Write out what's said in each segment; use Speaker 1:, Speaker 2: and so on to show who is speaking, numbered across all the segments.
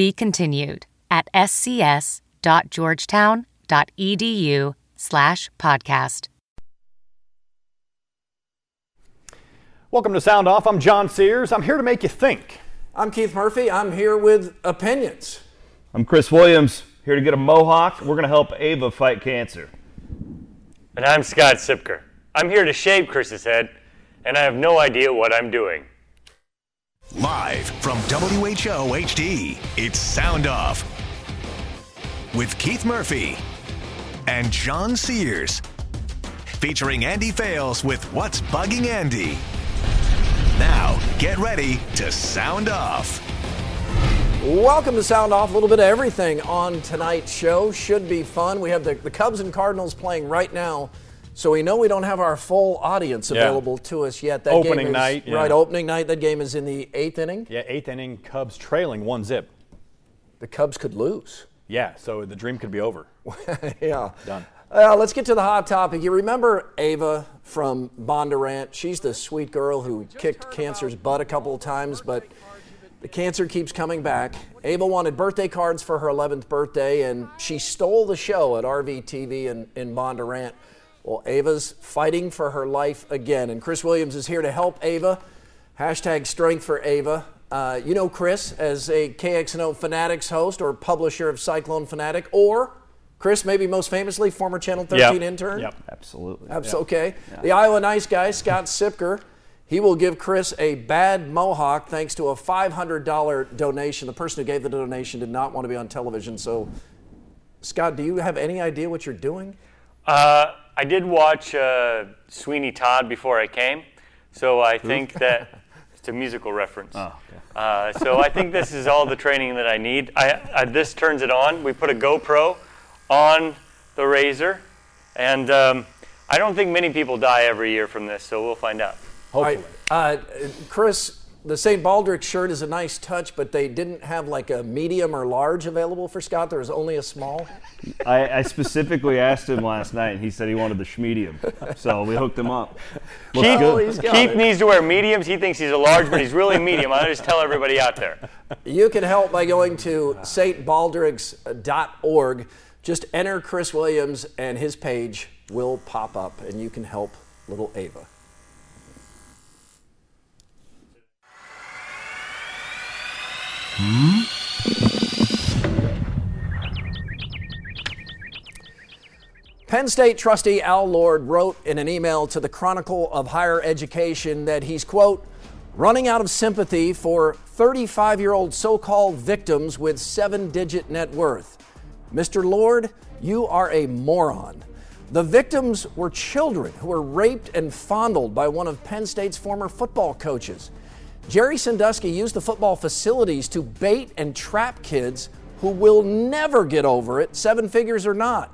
Speaker 1: Be continued at scs.georgetown.edu slash podcast.
Speaker 2: Welcome to Sound Off. I'm John Sears. I'm here to make you think.
Speaker 3: I'm Keith Murphy. I'm here with opinions.
Speaker 4: I'm Chris Williams, here to get a mohawk. We're going to help Ava fight cancer.
Speaker 5: And I'm Scott Siepker. I'm here to shave Chris's head, and I have no idea what I'm doing.
Speaker 6: Live from WHO HD, it's Sound Off with Keith Murphy and John Sears. Featuring Andy Fales with What's Bugging Andy. Now, get ready to sound off.
Speaker 3: Welcome to Sound Off. A little bit of everything on tonight's show. Should be fun. We have the, the Cubs and Cardinals playing right now. So we know we don't have our full audience
Speaker 2: Yeah.
Speaker 3: available to us yet. That
Speaker 2: Opening
Speaker 3: game is,
Speaker 2: night, yeah.
Speaker 3: Right, opening night. That game is in the eighth inning.
Speaker 2: Yeah, eighth inning, Cubs trailing one zip.
Speaker 3: The Cubs could lose.
Speaker 2: Yeah, so the dream could be over.
Speaker 3: yeah.
Speaker 2: Done.
Speaker 3: Uh, let's get to the hot topic. You remember Ava from Bondurant? She's the sweet girl who kicked cancer's butt a couple of times, but the cancer keeps coming back. Ava wanted birthday cards for her 11th birthday, and she stole the show at RVTV in, in Bondurant. Well, Ava's fighting for her life again, and Chris Williams is here to help Ava. Hashtag strength for Ava. Uh, you know Chris as a KXNO Fanatics host or publisher of Cyclone Fanatic, or Chris, maybe most famously, former Channel 13
Speaker 2: Yep.
Speaker 3: intern.
Speaker 2: Yep.
Speaker 4: Absolutely.
Speaker 3: Abs- Okay. The Iowa nice guy, Scott Siepker, he will give Chris a bad mohawk thanks to a $500 donation. The person who gave the donation did not want to be on television. So, Scott, do you have any idea what you're doing?
Speaker 5: Uh, I did watch uh, Sweeney Todd before I came, so I think that it's a musical reference.
Speaker 4: Oh, okay.
Speaker 5: Uh, so I think this is all the training that I need. I, I, this turns it on. We put a GoPro on the razor, and um, I don't think many people die every year from this, so we'll find out.
Speaker 3: All
Speaker 2: Hopefully.
Speaker 3: right, uh, Chris, the St. Baldrick shirt is a nice touch, but they didn't have like a medium or large available for Scott. There was only a small.
Speaker 4: I, I specifically asked him last night, and he said he wanted the schmedium. So we hooked him up. Looks
Speaker 5: Keith,
Speaker 3: Oh,
Speaker 5: Keith needs to wear mediums. He thinks he's a large, but he's really medium. I just tell everybody out there.
Speaker 3: You can help by going to stbaldricks.org. Just enter Chris Williams, and his page will pop up, and you can help little Ava. Hmm? Penn State trustee Al Lord wrote in an email to the Chronicle of Higher Education that he's, quote, running out of sympathy for 35 year old so called victims with seven digit net worth. Mr. Lord, you are a moron. The victims were children who were raped and fondled by one of Penn State's former football coaches. Jerry Sandusky used the football facilities to bait and trap kids who will never get over it, seven figures or not.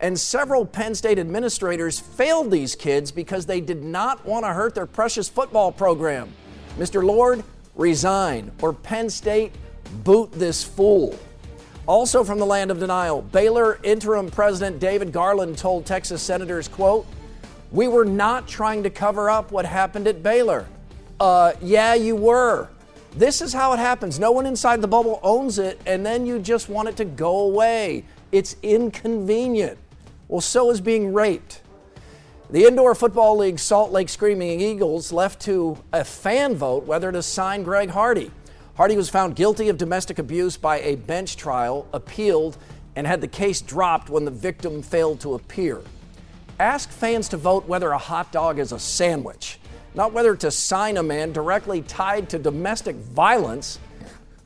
Speaker 3: And several Penn State administrators failed these kids because they did not want to hurt their precious football program. Mr. Lord, resign, or Penn State, boot this fool. Also from the land of denial, Baylor interim president David Garland told Texas senators, quote, "We were not trying to cover up what happened at Baylor." Uh, yeah, you were. This is how it happens. No one inside the bubble owns it, and then you just want it to go away. It's inconvenient. Well, so is being raped. The Indoor Football League Salt Lake Screaming Eagles left to a fan vote whether to sign Greg Hardy. Hardy was found guilty of domestic abuse by a bench trial, appealed, and had the case dropped when the victim failed to appear. Ask fans to vote whether a hot dog is a sandwich, not whether to sign a man directly tied to domestic violence.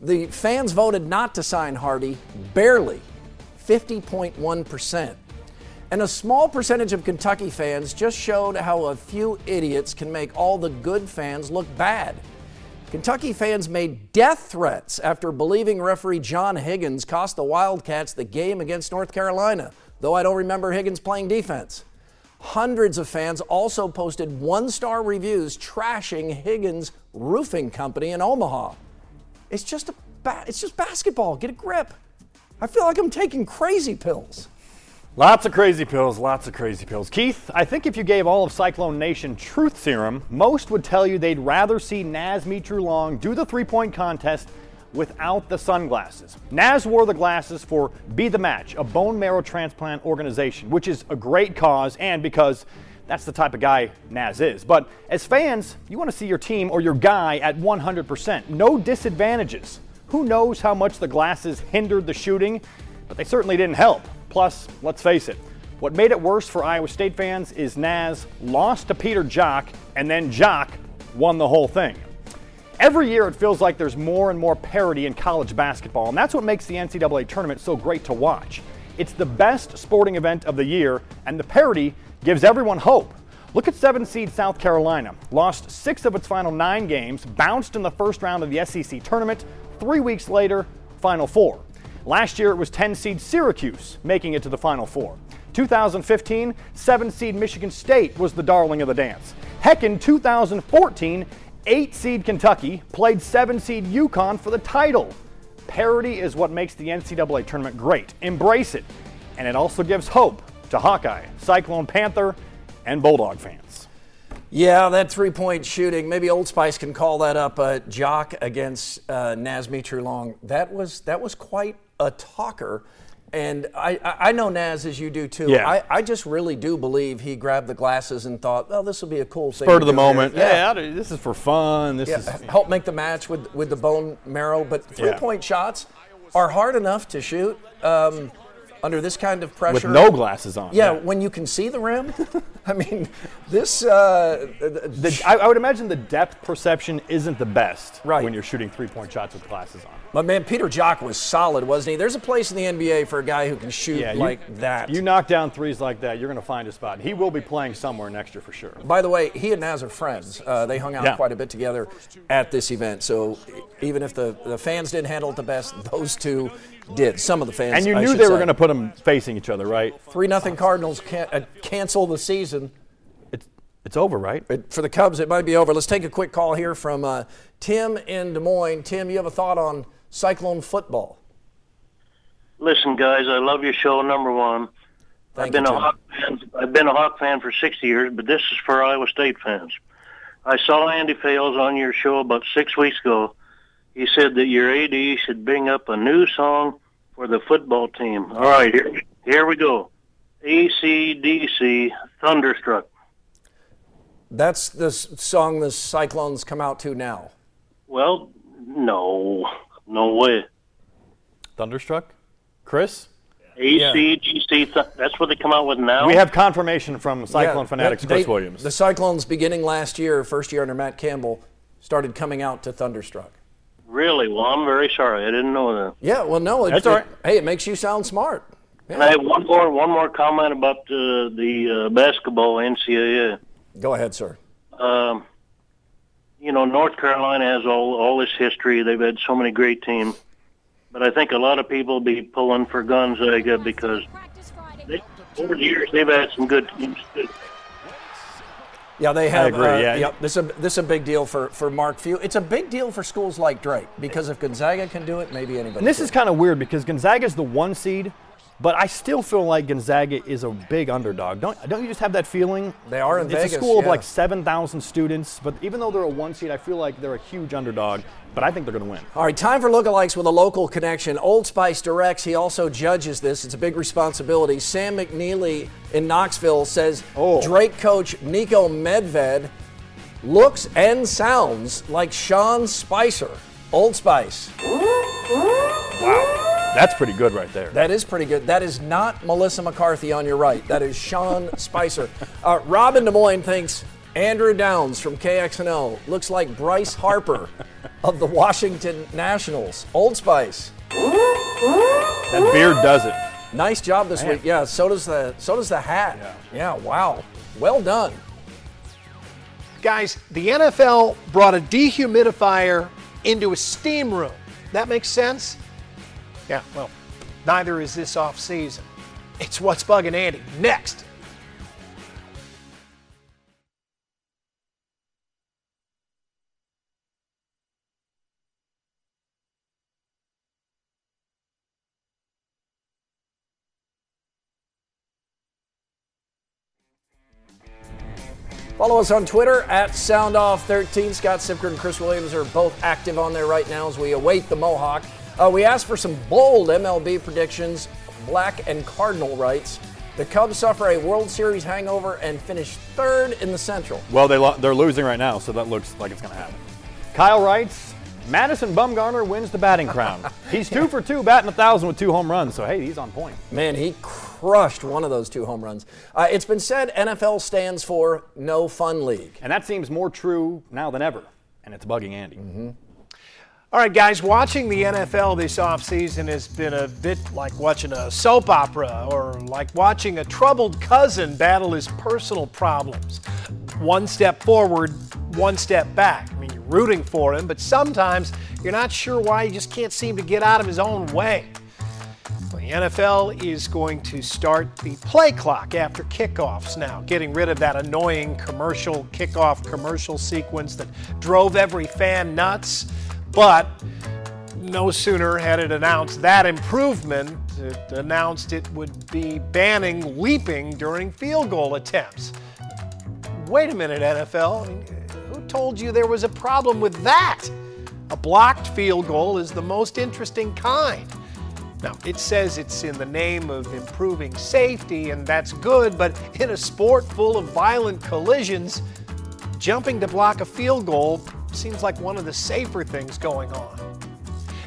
Speaker 3: The fans voted not to sign Hardy, barely 50.1%. And a small percentage of Kentucky fans just showed how a few idiots can make all the good fans look bad. Kentucky fans made death threats after believing referee John Higgins cost the Wildcats the game against North Carolina, though I don't remember Higgins playing defense. Hundreds of fans also posted one star reviews trashing Higgins' roofing company in Omaha. It's just a ba- it's just basketball. Get a grip. I feel like I'm taking crazy pills.
Speaker 2: Lots of crazy pills, lots of crazy pills. Keith, I think if you gave all of Cyclone Nation truth serum, most would tell you they'd rather see Naz Long do the three point contest without the sunglasses. Naz wore the glasses for Be the Match, a bone marrow transplant organization, which is a great cause and because that's the type of guy Naz is. But as fans, you want to see your team or your guy at 100%. No disadvantages. Who knows how much the glasses hindered the shooting, but they certainly didn't help. Plus, let's face it, what made it worse for Iowa State fans is Naz lost to Peter Jok, and then Jok won the whole thing. Every year it feels like there's more and more parity in college basketball, and that's what makes the NCAA tournament so great to watch. It's the best sporting event of the year, and the parity gives everyone hope. Look at 7 seed South Carolina. Lost six of its final nine games, bounced in the first round of the SEC tournament. Three weeks later, Final Four. Last year it was 10 seed Syracuse making it to the Final Four. 2015, 7 seed Michigan State was the darling of the dance. Heck, in 2014, 8 seed Kentucky played 7 seed UConn for the title. Parity is what makes the NCAA tournament great. Embrace it. And it also gives hope to Hawkeye, Cyclone Panther, and Bulldog fans.
Speaker 3: Yeah, that three point shooting, maybe Old Spice can call that up. Uh, Jok against uh, Naz Long. That was, that was quite a talker. And I, I know Naz as you do too.
Speaker 2: Yeah.
Speaker 3: I, I just really do believe he grabbed the glasses and thought, well, this will be a cool thing.
Speaker 2: Spur
Speaker 3: to
Speaker 2: of the moment.
Speaker 3: here."
Speaker 2: Yeah, this is for fun. This
Speaker 3: Yeah,
Speaker 2: is
Speaker 3: help make the match with, with the bone marrow. But three point shots are hard enough to shoot um, under this kind of pressure.
Speaker 2: with no glasses on.
Speaker 3: yeah, when you can see the rim. I mean, this. Uh,
Speaker 2: The, I, I would imagine the depth perception isn't the best
Speaker 3: Right.
Speaker 2: when you're shooting three-point shots with glasses on.
Speaker 3: But man, Peter Jok was solid, wasn't he? There's a place in the NBA for a guy who can shoot
Speaker 2: Yeah, you-
Speaker 3: like that.
Speaker 2: You knock down threes like that, you're going to find a spot. And he will be playing somewhere next year for sure.
Speaker 3: By the way, he and Naz are friends. Uh, they hung out
Speaker 2: Yeah.
Speaker 3: quite a bit together at this event. So even if the, the fans didn't handle it the best, those two did. Some of the fans.
Speaker 2: And you knew they were going to put them facing each other, right?
Speaker 3: Three nothing Cardinals can, uh, cancel the season.
Speaker 2: It's it's over, right?
Speaker 3: But for the Cubs, it might be over. Let's take a quick call here from uh, Tim in Des Moines. Tim, you have a thought on Cyclone football?
Speaker 7: Listen, guys, I love your show. Number one,
Speaker 3: Thank
Speaker 7: I've been
Speaker 3: you,
Speaker 7: a Hawk fan. I've been a Hawk fan for 60 years, but this is for Iowa State fans. I saw Andy Fales on your show about six weeks ago. He said that your AD should bring up a new song for the football team. All right, here, here we go. ACDC Thunderstruck.
Speaker 3: That's the song the Cyclones come out to now.
Speaker 7: Well, no, no way.
Speaker 2: Thunderstruck? Chris?
Speaker 7: ACDC, th- that's what they come out with now.
Speaker 2: We have confirmation from Cyclone
Speaker 3: Yeah,
Speaker 2: Fanatics
Speaker 3: they-
Speaker 2: Chris Williams.
Speaker 3: The Cyclones, beginning last year, first year under Matt Campbell, started coming out to Thunderstruck.
Speaker 7: really. Well, I'm very sorry. I didn't know that.
Speaker 3: Yeah, well, no, it,
Speaker 2: That's all
Speaker 3: it-
Speaker 2: right.
Speaker 3: hey, it makes you sound smart.
Speaker 7: And I have one more one more comment about uh, the uh, basketball NCAA.
Speaker 3: Go ahead, sir.
Speaker 7: Um, you know, North Carolina has all all this history. They've had so many great teams, but I think a lot of people be pulling for Gonzaga because they, over the years they've had some good teams. too.
Speaker 3: Yeah, they have.
Speaker 2: I agree,
Speaker 3: uh,
Speaker 2: yeah.
Speaker 3: yep, this is a, this is a big deal for, for Mark Few. It's a big deal for schools like Drake because if Gonzaga can do it, maybe anybody.
Speaker 2: And this
Speaker 3: can.
Speaker 2: is kind of weird because Gonzaga is the one seed, but I still feel like Gonzaga is a big underdog. Don't don't you just have that feeling?
Speaker 3: They are in
Speaker 2: it's
Speaker 3: Vegas,
Speaker 2: a school of like 7,000 students, but even though they're a one seed, I feel like they're a huge underdog. But I think they're going to win.
Speaker 3: All right, time for lookalikes with a local connection. Old Spice directs. He also judges this. It's a big responsibility. Sam McNeely in Knoxville says
Speaker 2: Oh.
Speaker 3: Drake coach Niko Medved looks and sounds like Sean Spicer. Old Spice.
Speaker 2: That's pretty good right there.
Speaker 3: That is pretty good. That is not Melissa McCarthy on your right. That is Sean Spicer. Uh, Robin Des Moines thinks Andrew Downs from KXNO looks like Bryce Harper of the Washington Nationals. Old Spice.
Speaker 2: that beard does it.
Speaker 3: Nice job this week. Yeah, so does the so does the hat. Yeah. Yeah. wow. Well done.
Speaker 8: Guys, the NFL brought a dehumidifier into a steam room. That makes sense? Yeah, well, neither is this off season. It's what's bugging Andy. Next.
Speaker 3: Follow us on Twitter at SoundOff13. Scott Siepker and Chris Williams are both active on there right now as we await the Mohawk. Uh, we asked for some bold MLB predictions, black and cardinal rights. The Cubs suffer a World Series hangover and finish third in the Central.
Speaker 2: Well, they lo- they're losing right now, so that looks like it's going to happen. Kyle writes, Madison Bumgarner wins the batting crown. He's two for two, batting a thousand with two home runs. So hey, he's on point.
Speaker 3: Man, he crushed one of those two home runs. Uh, it's been said NFL stands for No Fun League.
Speaker 2: And that seems more true now than ever. And it's bugging Andy.
Speaker 8: Mm-hmm. All right, guys, watching the NFL this offseason has been a bit like watching a soap opera or like watching a troubled cousin battle his personal problems. One step forward, one step back. I mean, you're rooting for him, but sometimes you're not sure why he just can't seem to get out of his own way. Well, the NFL is going to start the play clock after kickoffs now, getting rid of that annoying commercial kickoff commercial sequence that drove every fan nuts. But no sooner had it announced that improvement, it announced it would be banning leaping during field goal attempts. Wait a minute, NFL. Who told you there was a problem with that? A blocked field goal is the most interesting kind. Now, it says it's in the name of improving safety, and that's good, but in a sport full of violent collisions, jumping to block a field goal seems like one of the safer things going on.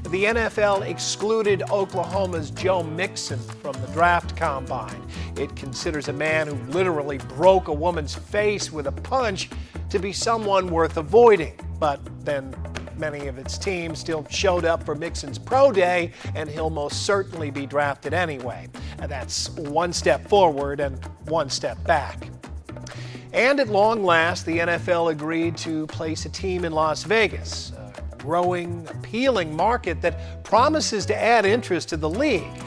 Speaker 8: The NFL excluded Oklahoma's Joe Mixon from the draft combine. It considers a man who literally broke a woman's face with a punch to be someone worth avoiding. But then many of its teams still showed up for Mixon's pro day, and he'll most certainly be drafted anyway. That's one step forward and one step back. And at long last, the NFL agreed to place a team in Las Vegas, a growing, appealing market that promises to add interest to the league.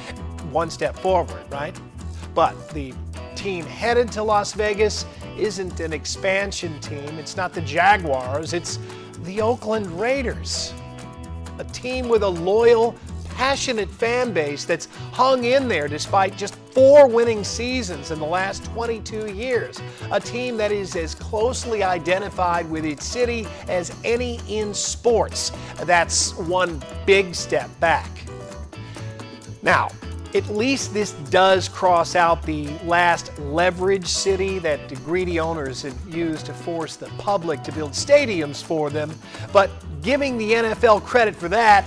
Speaker 8: One step forward, right? But the team headed to Las Vegas isn't an expansion team. It's not the Jaguars, it's the Oakland Raiders. A team with a loyal, passionate fan base that's hung in there despite just four winning seasons in the last 22 years. A team that is as closely identified with its city as any in sports. That's one big step back. Now, at least this does cross out the last leverage city that the greedy owners have used to force the public to build stadiums for them. But giving the NFL credit for that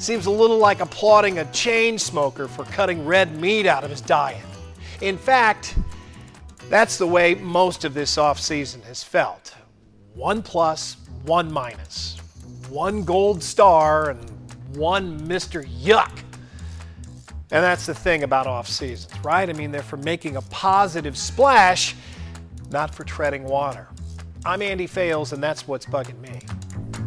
Speaker 8: seems a little like applauding a chain smoker for cutting red meat out of his diet. In fact, that's the way most of this offseason has felt. One plus, one minus. One gold star and one Mr. Yuck. And that's the thing about off seasons, right? I mean, they're for making a positive splash, not for treading water. I'm Andy Fales, and that's what's bugging me.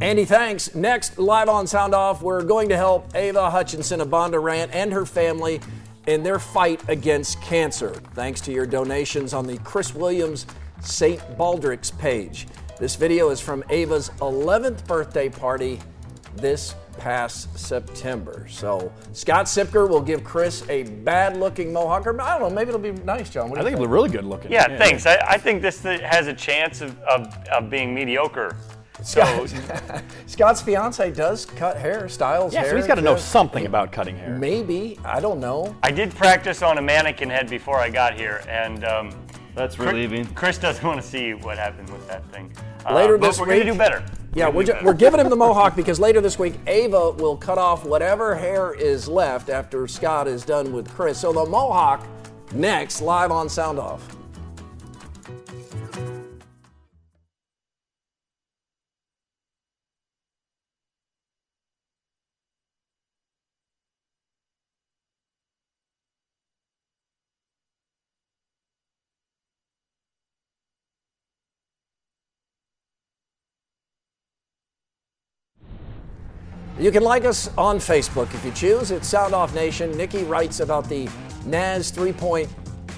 Speaker 3: Andy, thanks. Next, live on Sound Off, we're going to help Ava Hutchinson of Bondurant and her family in their fight against cancer, thanks to your donations on the Chris Williams St. Baldrick's page. This video is from Ava's 11th birthday party this past September. So Scott Siepker will give Chris a bad looking mohawk. Or I don't know, maybe it'll be nice, John. What
Speaker 2: I
Speaker 3: you
Speaker 2: think it'll be really good looking.
Speaker 5: Yeah, thanks. I, I think this has a chance of, of, of being mediocre. So
Speaker 3: Scott's fiance does cut hair, styles
Speaker 2: Yeah,
Speaker 3: hair.
Speaker 2: so he's got to know
Speaker 3: too.
Speaker 2: something about cutting hair.
Speaker 3: Maybe. I don't know.
Speaker 5: I did practice on a mannequin head before I got here, and um,
Speaker 4: That's
Speaker 5: Chris-
Speaker 4: relieving.
Speaker 5: Chris doesn't want to see what happened with that thing. Uh,
Speaker 3: Later
Speaker 5: but
Speaker 3: this
Speaker 5: we're
Speaker 3: week-
Speaker 5: gonna do better.
Speaker 3: Yeah, we're, ju- we're giving him the mohawk because later this week, Ava will cut off whatever hair is left after Scott is done with Chris. So the mohawk next, live on Sound Off. You can like us on Facebook if you choose. It's Sound Off Nation. Nikki writes about the Naz three point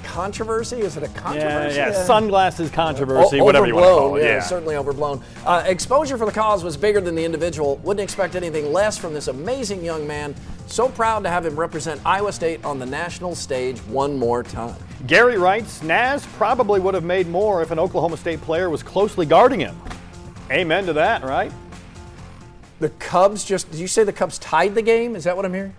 Speaker 3: controversy. Is it a
Speaker 2: Yeah,
Speaker 3: controversy?
Speaker 2: yeah, sunglasses controversy,
Speaker 3: O-
Speaker 2: whatever you want to call it.
Speaker 3: Yeah,
Speaker 2: Yeah.
Speaker 3: certainly overblown. Uh, exposure for the cause was bigger than the individual. Wouldn't expect anything less from this amazing young man. So proud to have him represent Iowa State on the national stage one more time.
Speaker 2: Gary writes, Naz probably would have made more if an Oklahoma State player was closely guarding him. Amen to that, right?
Speaker 3: The Cubs just, did you say the Cubs tied the game? Is that what I'm hearing?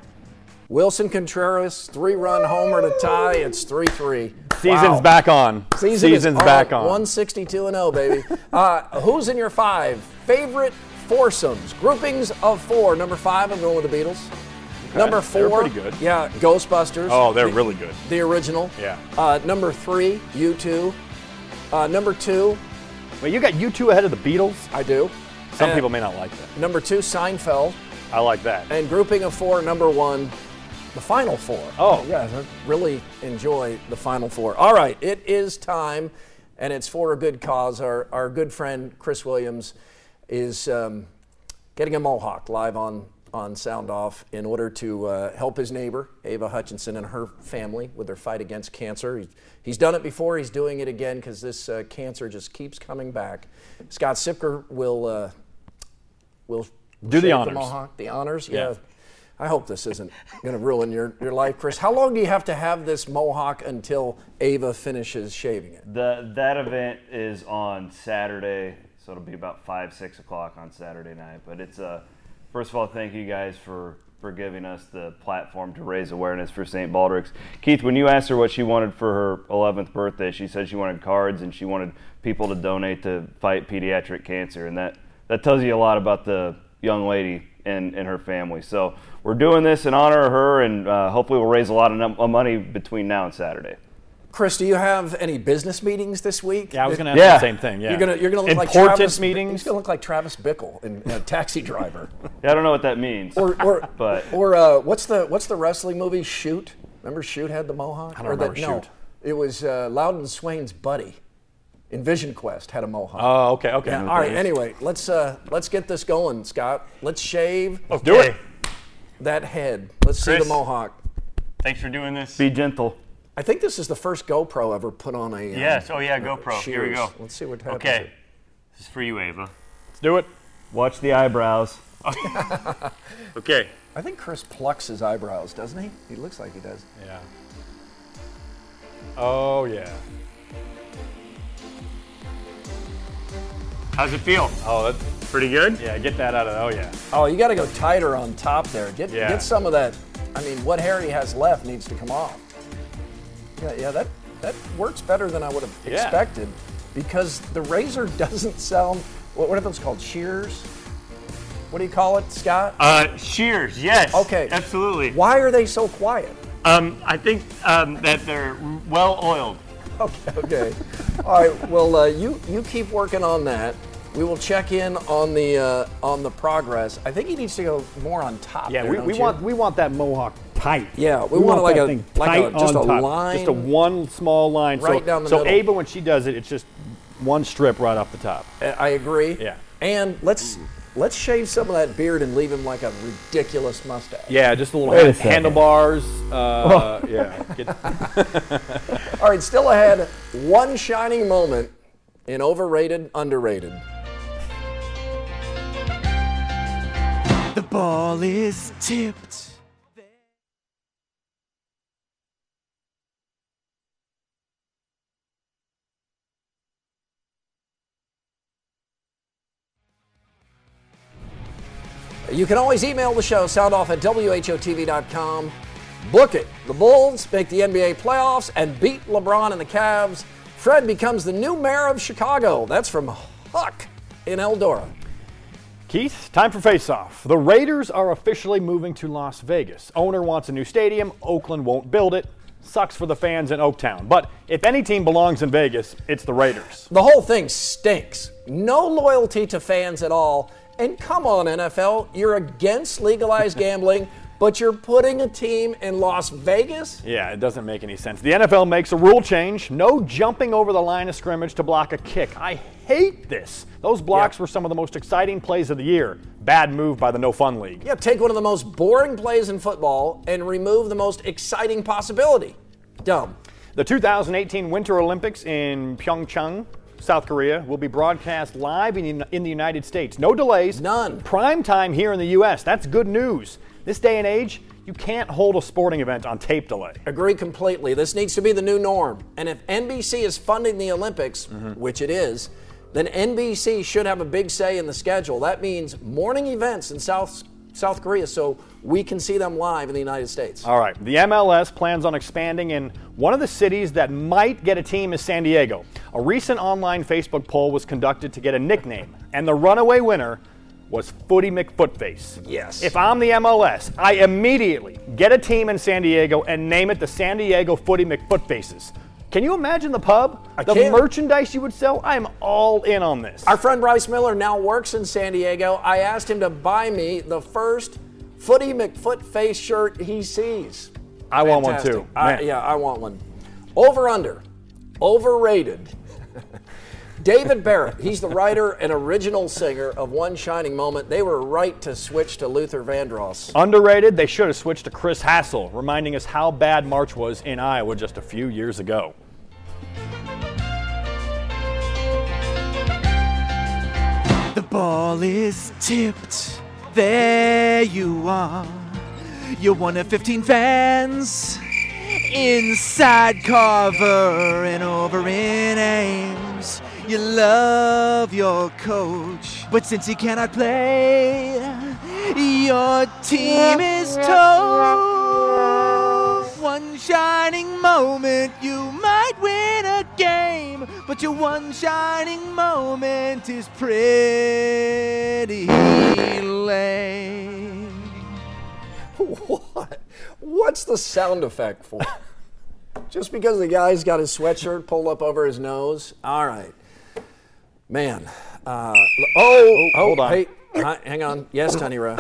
Speaker 3: Willson Contreras, three run homer to tie. It's 3 3.
Speaker 2: Season's back on.
Speaker 3: Season
Speaker 2: Season's back on.
Speaker 3: 162 and 0, baby. uh, who's in your five favorite foursomes? Groupings of four. Number five, I'm going with the Beatles. Number
Speaker 2: They're
Speaker 3: four,
Speaker 2: pretty good.
Speaker 3: Yeah, Ghostbusters.
Speaker 2: Oh, they're
Speaker 3: the,
Speaker 2: really good.
Speaker 3: The original.
Speaker 2: Yeah.
Speaker 3: Uh, number three, U2. Uh, number two,
Speaker 2: Wait, you got you two ahead of the Beatles?
Speaker 3: I do.
Speaker 2: Some
Speaker 3: Uh,
Speaker 2: people may not like that.
Speaker 3: Number two, Seinfeld.
Speaker 2: I like that.
Speaker 3: And grouping of four, number one, the final four.
Speaker 2: Oh.
Speaker 3: yeah, really enjoy the final four. All right, it is time, and it's for a good cause. Our, our good friend Chris Williams is um, getting a mohawk live on, on Sound Off in order to uh, help his neighbor, Ava Hutchinson, and her family with their fight against cancer. He, he's done it before, he's doing it again because this uh, cancer just keeps coming back. Scott Siepker will. Uh, will
Speaker 2: Do the
Speaker 3: shave
Speaker 2: honors.
Speaker 3: mohawk, the honors,
Speaker 2: Yeah.
Speaker 3: yeah. I hope this isn't going to ruin your, your life, Chris. How long do you have to have this mohawk until Ava finishes shaving it?
Speaker 4: The, that event is on Saturday, so it'll be about five, six o'clock on Saturday night. But it's uh, first of all, thank you guys for for giving us the platform to raise awareness for St. Baldrick's. Keith, when you asked her what she wanted for her 11th birthday, she said she wanted cards and she wanted people to donate to fight pediatric cancer, and that that tells you a lot about the young lady and, and her family. So we're doing this in honor of her, and uh, hopefully we'll raise a lot of num- of money between now and Saturday.
Speaker 3: Chris, do you have any business meetings this week?
Speaker 2: Yeah, I was going to ask
Speaker 4: Yeah.
Speaker 2: the same thing. Yeah.
Speaker 3: You're gonna you're gonna look like
Speaker 2: Important
Speaker 3: Travis,
Speaker 2: meetings.
Speaker 3: He's gonna look like Travis Bickle in uh, Taxi Driver.
Speaker 4: Yeah, I don't know what that means.
Speaker 3: or or
Speaker 4: But-
Speaker 3: or uh, what's the what's the wrestling movie? Shoot. Remember Shoot had the mohawk.
Speaker 2: I don't
Speaker 3: or
Speaker 2: remember
Speaker 3: the, No,
Speaker 2: Shoot.
Speaker 3: it was uh, Louden Swain's buddy. In Vision Quest had a mohawk.
Speaker 2: Oh, okay, okay.
Speaker 3: Yeah, all right. Anyway, let's uh, let's get this going, Scott. Let's shave
Speaker 5: Okay.
Speaker 2: Do it.
Speaker 3: that head. Let's see the mohawk.
Speaker 5: Thanks for doing this.
Speaker 4: Be gentle.
Speaker 3: I think this is the first GoPro ever put on a. um,
Speaker 5: Yes. Oh yeah,
Speaker 3: uh,
Speaker 5: GoPro. Here we go.
Speaker 3: Let's see what happens.
Speaker 5: Okay. This is for you, Ava.
Speaker 2: Let's do it.
Speaker 4: Watch the eyebrows.
Speaker 5: Okay.
Speaker 3: I think Chris plucks his eyebrows, doesn't he? He looks like he does.
Speaker 2: Yeah. Oh, yeah.
Speaker 5: How's it feel?
Speaker 2: Oh, that's,
Speaker 5: Pretty good.
Speaker 2: yeah, get that out of Oh, yeah.
Speaker 3: Oh, you got to go tighter on top there. Get
Speaker 2: Yeah.
Speaker 3: get some of that. I mean, what hair he has left needs to come off. Yeah, yeah, that that works better than I would have
Speaker 2: Yeah.
Speaker 3: expected, because the razor doesn't sound. What, what are those called? Shears. What do you call it, Scott?
Speaker 5: Uh, shears. Yes.
Speaker 3: Okay.
Speaker 5: Absolutely.
Speaker 3: Why are they so quiet?
Speaker 5: Um, I think um, that they're well oiled.
Speaker 3: Okay. Okay. All right. Well, uh, you you keep working on that. We will check in on the uh, on the progress. I think he needs to go more on top.
Speaker 2: Yeah,
Speaker 3: there,
Speaker 2: we,
Speaker 3: don't
Speaker 2: we
Speaker 3: you?
Speaker 2: want we want that mohawk tight.
Speaker 3: Yeah, we want it like
Speaker 2: that
Speaker 3: a-
Speaker 2: thing
Speaker 3: like a-
Speaker 2: tight
Speaker 3: just
Speaker 2: on
Speaker 3: a
Speaker 2: top.
Speaker 3: line
Speaker 2: just a one small line.
Speaker 3: right
Speaker 2: so,
Speaker 3: down the
Speaker 2: so
Speaker 3: middle.
Speaker 2: Ava, when she does it, it's just one strip right off the top.
Speaker 3: I agree.
Speaker 2: Yeah.
Speaker 3: And let's let's shave some of that beard and leave him like a ridiculous mustache.
Speaker 2: Yeah, just a little
Speaker 4: Wait a
Speaker 2: handlebars. Uh, yeah, get-
Speaker 3: All right, still ahead. One shining moment in overrated, underrated.
Speaker 9: The ball is tipped.
Speaker 3: You can always email the show, soundoff at WHOTV.com. Book it. The Bulls make the NBA playoffs and beat LeBron and the Cavs. Fred becomes the new mayor of Chicago. That's from Huck in Eldora.
Speaker 2: Keith, time for face-off. The Raiders are officially moving to Las Vegas. Owner wants a new stadium. Oakland won't build it. Sucks for the fans in Oaktown. But if any team belongs in Vegas, it's the Raiders.
Speaker 3: The whole thing stinks. No loyalty to fans at all. And come on, NFL, you're against legalized gambling. But you're putting a team in Las Vegas?
Speaker 2: Yeah, it doesn't make any sense. The NFL makes a rule change no jumping over the line of scrimmage to block a kick. I hate this. Those blocks were some of the most exciting plays of the year. Bad move by the No Fun League.
Speaker 3: Yeah, take one of the most boring plays in football and remove the most exciting possibility. Dumb.
Speaker 2: The 2018 Winter Olympics in Pyeongchang, South Korea, will be broadcast live in, in the United States. No delays.
Speaker 3: None.
Speaker 2: Prime time here in the U.S. That's good news. This day and age, you can't hold a sporting event on tape delay.
Speaker 3: Agree completely. This needs to be the new norm. And if NBC is funding the Olympics, mm-hmm. which it is, then NBC should have a big say in the schedule. That means morning events in South South Korea so we can see them live in the United States.
Speaker 2: All right. The MLS plans on expanding in one of the cities that might get a team is San Diego. A recent online Facebook poll was conducted to get a nickname, and the runaway winner was Footy McFootface.
Speaker 3: Yes.
Speaker 2: If I'm the MLS, I immediately get a team in San Diego and name it the San Diego Footy McFootfaces. Can you imagine the pub?
Speaker 3: I
Speaker 2: the
Speaker 3: can.
Speaker 2: merchandise you would sell? I am all in on this.
Speaker 3: Our friend Bryce Miller now works in San Diego. I asked him to buy me the first Footy McFootface shirt he sees.
Speaker 2: I want one too.
Speaker 3: I- yeah, I want one. Over under. Overrated. David Barrett, he's the writer and original singer of One Shining Moment. They were right to switch to Luther Vandross.
Speaker 2: Underrated, they should have switched to Chris Hassel, reminding us how bad March was in Iowa just a few years ago.
Speaker 9: The ball is tipped. There you are. You're one of 15 fans. Inside Carver and over in Ames. You love your coach, but since he cannot play, your team is toast. One shining moment, you might win a game, but your one shining moment is pretty lame.
Speaker 3: What? What's the sound effect for? Just because the guy's got his sweatshirt pulled up over his nose? All right. Man. Uh, oh, oh,
Speaker 2: hold on.
Speaker 3: Hey, hi- hang on. Yes, Tiny Ref.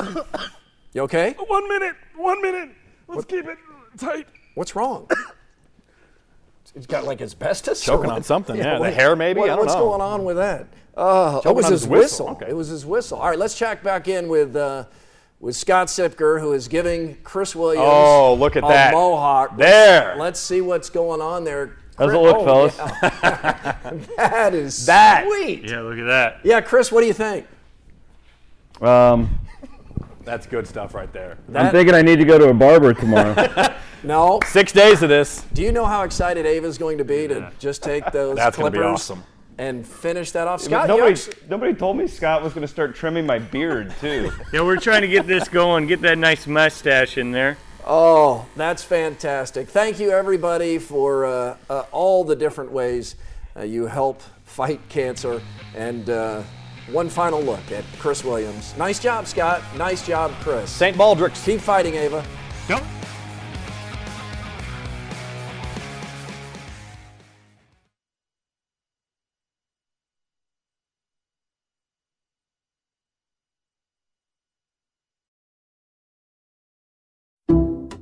Speaker 3: You okay?
Speaker 10: One minute, one minute. Let's keep it tight.
Speaker 3: What's wrong? He's got like asbestos? or
Speaker 2: Choking
Speaker 3: what?
Speaker 2: on something, yeah. The
Speaker 3: what-
Speaker 2: hair maybe?
Speaker 3: what-
Speaker 2: I don't know
Speaker 3: what's
Speaker 2: know.
Speaker 3: going on with that? Uh, oh, it was
Speaker 2: on
Speaker 3: his
Speaker 2: his
Speaker 3: whistle.
Speaker 2: whistle. Okay.
Speaker 3: It was his whistle. All right, let's check back in with uh, with Scott Siepker, who is giving Chris Williams
Speaker 2: Oh, look at
Speaker 3: a
Speaker 2: that.
Speaker 3: mohawk.
Speaker 2: There.
Speaker 3: Let's see what's going on there.
Speaker 4: How's it look,
Speaker 3: oh,
Speaker 4: fellas?
Speaker 3: yeah. that is
Speaker 2: That.
Speaker 3: sweet.
Speaker 5: Yeah, look at that.
Speaker 3: Yeah, Chris, what do you think?
Speaker 4: Um,
Speaker 2: That's good stuff right there.
Speaker 4: I'm
Speaker 3: That-
Speaker 4: thinking I need to go to a barber tomorrow.
Speaker 3: No.
Speaker 2: Six days of this.
Speaker 3: Do you know how excited Ava's going to be to just take those
Speaker 2: That's gonna
Speaker 3: clippers
Speaker 2: be awesome.
Speaker 3: and finish that off? Scott, you
Speaker 4: nobody,
Speaker 3: actually-
Speaker 4: nobody told me Scott was going to start trimming my beard too.
Speaker 5: Yeah, we're trying to get this going, get that nice mustache in there.
Speaker 3: Oh, that's fantastic. Thank you, everybody, for uh, uh, all the different ways uh, you help fight cancer. And uh, one final look at Chris Williams. Nice job, Scott. Nice job, Chris.
Speaker 2: St. Baldrick's.
Speaker 3: Keep fighting, Ava.
Speaker 5: Yep.